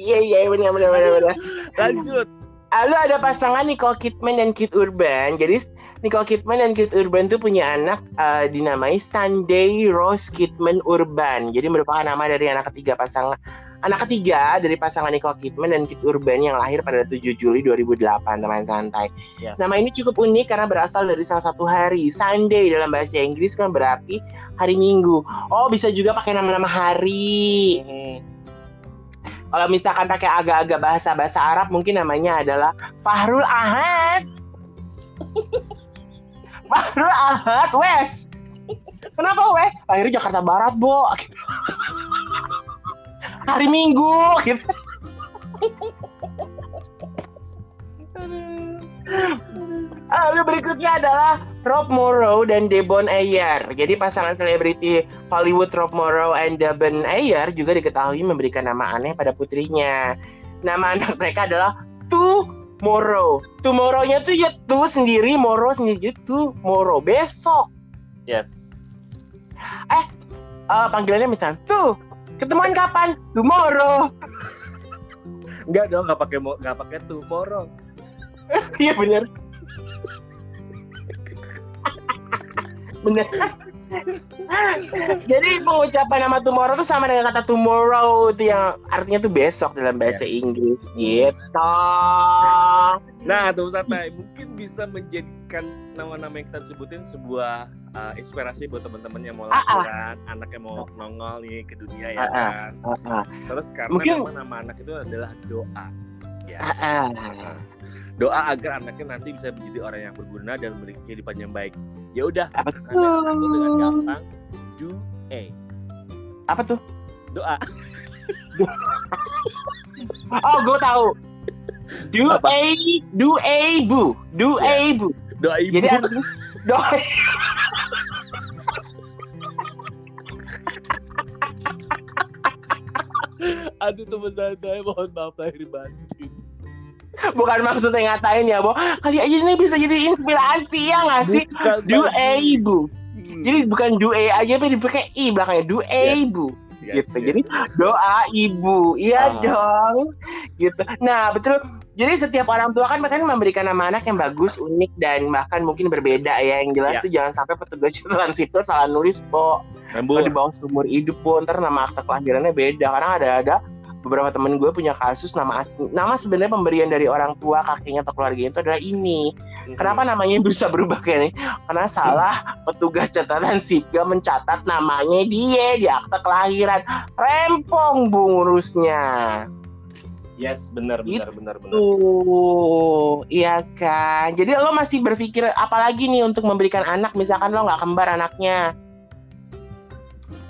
Iya, iya, benar, benar, benar, benar. Lanjut. Lalu ada pasangan Nicole Kidman dan Kid Urban. Jadi Nicole Kidman dan Kid Urban tuh punya anak eh, dinamai Sunday Rose Kidman Urban. Jadi merupakan nama dari anak ketiga pasangan anak ketiga dari pasangan Nicole Kidman dan Kid Urban yang lahir pada 7 Juli 2008 teman santai. Yes. Nama ini cukup unik karena berasal dari salah satu hari. Sunday dalam bahasa Inggris kan berarti hari Minggu. Oh, bisa juga pakai nama-nama hari. Mhm. Kalau misalkan pakai agak-agak bahasa-bahasa Arab mungkin namanya adalah Fahrul Ahad. Fahrul Ahad Wes. Kenapa Wes? Lahirnya Jakarta Barat, Bo. Hari Minggu gitu. Lalu berikutnya adalah Rob Morrow dan Devon Ayer. Jadi pasangan selebriti Hollywood Rob Morrow and Devon Ayer juga diketahui memberikan nama aneh pada putrinya. Nama anak mereka adalah Tomorrow. Tomorrow-nya tuh ya tuh sendiri, Morrow sendiri Tomorrow besok. Yes. Eh panggilannya misalnya tuh ketemuan kapan? Tomorrow. Enggak dong, nggak pakai nggak pakai tomorrow. Iya bener. bener. Jadi pengucapan nama tomorrow tuh sama dengan kata tomorrow itu yang artinya tuh besok dalam bahasa Yes. Inggris gitu. Nah, tuh santai mungkin bisa menjadikan nama-nama yang kita sebutin sebuah uh, inspirasi buat teman-teman yang mau Ah, ah. lahiran, anaknya mau nongol nih ke dunia ya Ah, ah. kan. Ah, Terus karena Mungkin- nama anak itu adalah doa. Ya. ah, ah. Doa agar anaknya nanti bisa menjadi orang yang berguna dan memiliki kehidupan yang baik. Ya udah, aku dengan gampang do a Apa tuh? doa. Oh, gue tahu. Do Apa? a do a bu, do Ya. a bu. Doa ibu. Jadi artinya doa Aduh teman santai, mohon maaf lahir batin. bukan maksudnya ngatain ya, Bo. Kali aja ini bisa jadi inspirasi ya nggak sih? Do Bang. a bu. Hmm. Jadi bukan do aja tapi dipakai i belakangnya do Yes. bu. Yes, gitu. yes, Jadi yes. doa ibu, iya Ah. dong, gitu. Nah betul. Jadi setiap orang tua kan bahkan memberikan nama anak yang bagus, unik dan bahkan mungkin berbeda ya. Yang jelas Ya. tuh jangan sampai petugas catatan sipil salah nulis po. Kalau di bawah seumur hidup po, ntar nama akta kelahirannya beda. Karena ada ada beberapa temen gue punya kasus nama asli, nama sebenarnya pemberian dari orang tua kakeknya atau keluarganya itu adalah ini. Mhm. Kenapa namanya bisa berubah kayak ini? Karena salah petugas catatan sipil mencatat namanya dia di akta kelahiran. Rempong bu ngurusnya. Yes, benar benar benar benar. Tuh, iya kan. Jadi lo masih berpikir apalagi nih untuk memberikan anak, misalkan lo nggak kembar anaknya.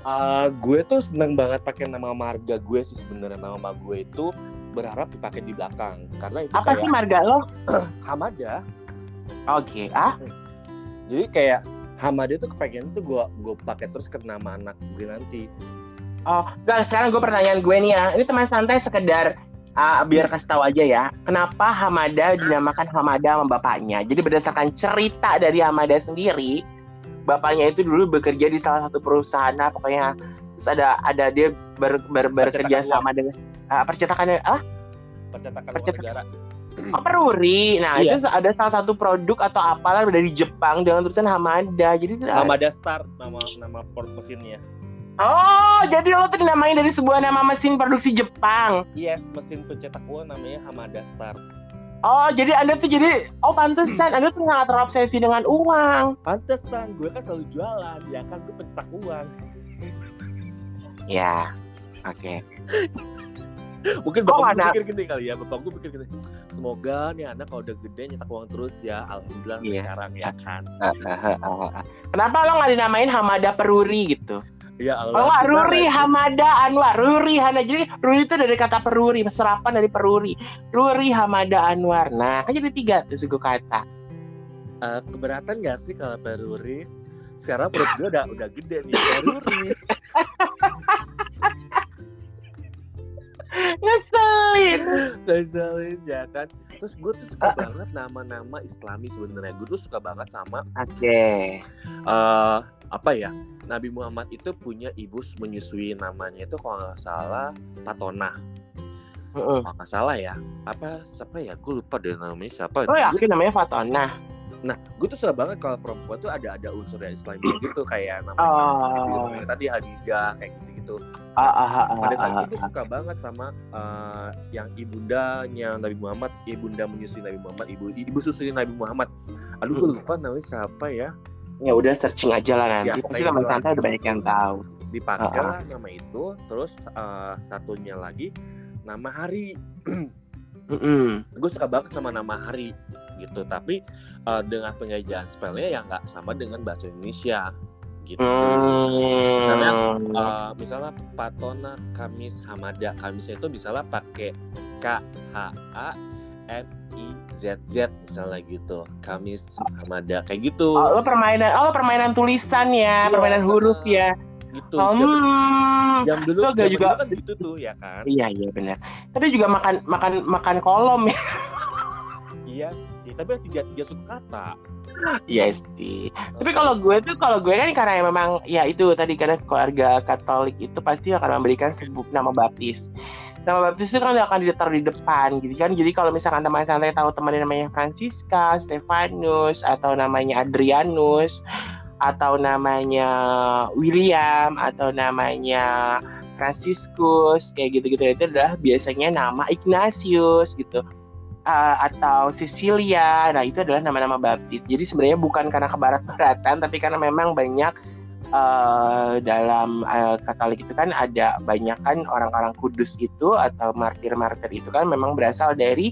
Uh, gue tuh seneng banget pakai nama marga gue sih sebenarnya nama gue itu berharap dipakai di belakang karena itu Apa kayak sih marga lo? Hamada Oke, ah, jadi kayak Hamada tuh kepengen tuh gue gue pakai terus ke nama anak gue nanti oh, enggak. Sekarang gue pertanyaan gue nih ya. Ini teman santai sekedar ah, biar kasih tahu aja ya. Kenapa Hamada dinamakan Hamada sama bapaknya? Jadi berdasarkan cerita dari Hamada sendiri, bapaknya itu dulu bekerja di salah satu perusahaan, nah, pokoknya terus ada ada dia ber, ber- bekerja Percetakan sama dengan ah, percetakannya ah percetakan uang Percetak- negara Oh, peruri. Nah, Iya. itu ada salah satu produk atau apalah dari Jepang dengan tulisan Hamada. Jadi Hamada Star nama nama mesinnya Oh, jadi lo tuh dinamain dari sebuah nama mesin produksi Jepang. yes mesin pencetak uang namanya Hamada Star Oh, jadi Anda tuh jadi oh pantesan Anda tuh sangat terobsesi dengan uang. pantesan gue kan selalu jualan ya kan gue pencetak uang Ya. Oke. mungkin Kok bapak gue ada- pikir gini kali ya bapak gue pikir gini semoga nih anak kalau udah gede nyetak uang terus ya alhamdulillah Iya. sekarang ya kan Kenapa lo nggak dinamain Hamada Peruri gitu? Ya Allah Kalau susah Ruri? Hamada Anwar, Ruri Hana. Jadi Ruri itu dari kata peruri, serapan dari peruri. Ruri Hamada Anwar. Nah, kan jadi tiga tuh suku kata. Eh, keberatan gak sih kalau peruri sekarang perut gue udah udah gede nih peruri Ngeselin. Ngeselin ya kan terus gue tuh suka banget nama-nama islami sebenarnya gue tuh suka banget sama Oke. eh apa ya Nabi Muhammad itu punya ibu menyusui namanya itu kalau nggak salah Patona Heeh. kalau nggak salah ya apa siapa ya gue lupa deh namanya siapa Gua- yakin namanya Fatona? nah gue tuh suka banget kalau perempuan tuh ada ada unsur yang Islamnya gitu kayak namanya, Oh. namanya tadi Hadijah kayak gitu gitu Ah, ah, ah, ah, pada saat ah, itu suka banget sama eh, yang ibundanya Nabi Muhammad ibunda menyusui Nabi Muhammad ibu ibu susui Nabi Muhammad aduh gue Hmm. lupa namanya siapa ya Ya udah searching aja lah nanti. Ya, Pasti teman itulah. santai udah banyak yang tahu. dipakai Ah, lah nama itu terus eh, satunya lagi nama hari Mm-mm. gue suka banget sama nama hari gitu tapi eh, dengan pengejaan spellnya yang nggak sama dengan bahasa Indonesia gitu Hmm. misalnya eh, misalnya Patona Kamis Hamada Kamisnya itu misalnya pakai K H A M I Z Z misalnya gitu Kamis Hamada kayak gitu Oh, lo permainan, oh lo permainan tulisan ya, Iya, permainan huruf ya. gitu Hmm. jam, jam dulu zaman juga- dulu kan gitu tuh ya kan Iya iya benar. Tapi juga makan makan makan kolom ya. iya tapi tiga tiga suku kata Iya sih. Tapi kalau gue tuh kalau gue kan karena memang ya itu tadi karena keluarga Katolik itu pasti akan memberikan sebut nama baptis. Nama baptis itu kan akan ditaruh di depan gitu kan. Jadi kalau misalkan teman santai tahu temannya namanya Francisca, Stefanus atau namanya Adrianus atau namanya William atau namanya Franciscus kayak gitu-gitu itu adalah biasanya nama Ignatius gitu uh, atau Sicilia. Nah, itu adalah nama-nama baptis. Jadi sebenarnya bukan karena kebarat-baratan, tapi karena memang banyak uh, dalam uh, Katolik itu kan ada banyak kan orang-orang kudus itu atau martir-martir itu kan memang berasal dari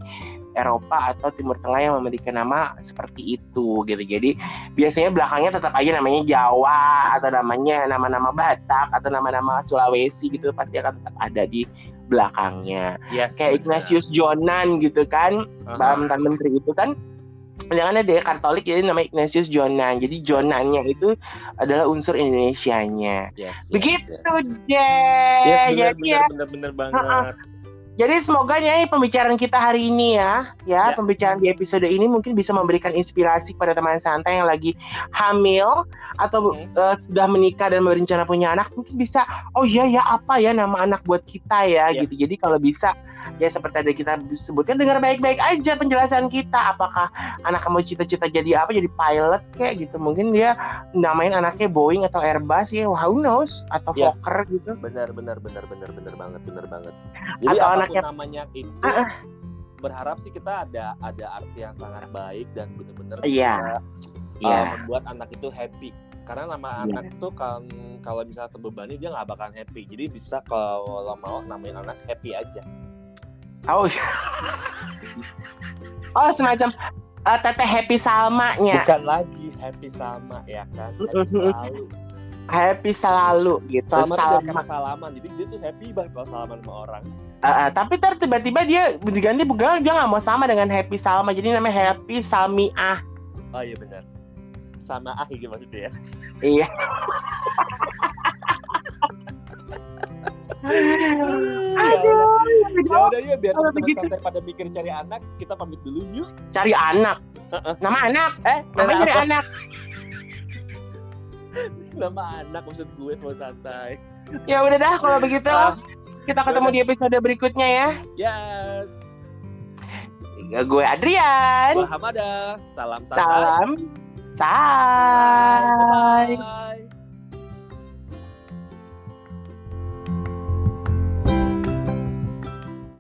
Eropa atau Timur Tengah yang memberikan nama seperti itu gitu. Jadi biasanya belakangnya tetap aja namanya Jawa atau namanya nama-nama Batak atau nama-nama Sulawesi gitu pasti akan tetap ada di belakangnya. Yes, Kayak. Ignatius Jonan gitu kan, Aha. mantan menteri itu kan Jangan dia Katolik jadi namanya Ignatius Jonan. Jadi Jonannya itu adalah unsur Indonesianya. Yes, yes, Begitu yes. deh. Yes, benar, jadi ya, benar, benar, benar banget. Jadi semoga nih pembicaraan kita hari ini ya, ya, Ya. pembicaraan di episode ini mungkin bisa memberikan inspirasi kepada teman santai yang lagi hamil atau Hmm. eh, sudah menikah dan berencana punya anak, mungkin bisa, oh iya ya apa ya nama anak buat kita ya, Yes, gitu. Jadi kalau bisa ya seperti ada kita sebutkan dengar baik-baik aja penjelasan kita apakah anak kamu cita-cita jadi apa jadi pilot kayak gitu mungkin dia namain anaknya Boeing atau Airbus ya who knows atau Ya. Fokker gitu Benar, benar, benar, benar, benar banget, benar banget. Jadi Atau anaknya- namanya itu, Ah, ah. berharap sih kita ada ada arti yang sangat baik dan benar-benar Iya. bisa ya uh, membuat anak itu happy. Karena nama Iya. anak tuh kan kalau misalnya terbebani dia nggak bakalan happy. Jadi bisa kalau mau namain anak happy aja. Oh oh semacam eh, teteh Happy Salmanya Bukan lagi happy sama ya kan. Happy selalu. happy selalu gitu Salma kata salaman. Jadi dia tuh happy banget kalau salaman sama orang. Eh, eh, tapi ntar tiba-tiba dia diganti bukan dia nggak mau sama dengan Happy Salma jadi namanya Happy Salmiah Oh iya benar. Sama ah gitu maksudnya ya. iya aduh Ya udah yuk biar Kalau begitu. santai pada mikir cari anak, kita pamit dulu yuk. cari anak Heeh. nama anak Eh, namanya cari apa? anak Nama anak maksud gue mau santai. ya udah dah kalau begitu Ah, kita ketemu di episode berikutnya ya yes. gue Adrian Gua Hamada. Salam santai. salam Bye. Bye. Bye.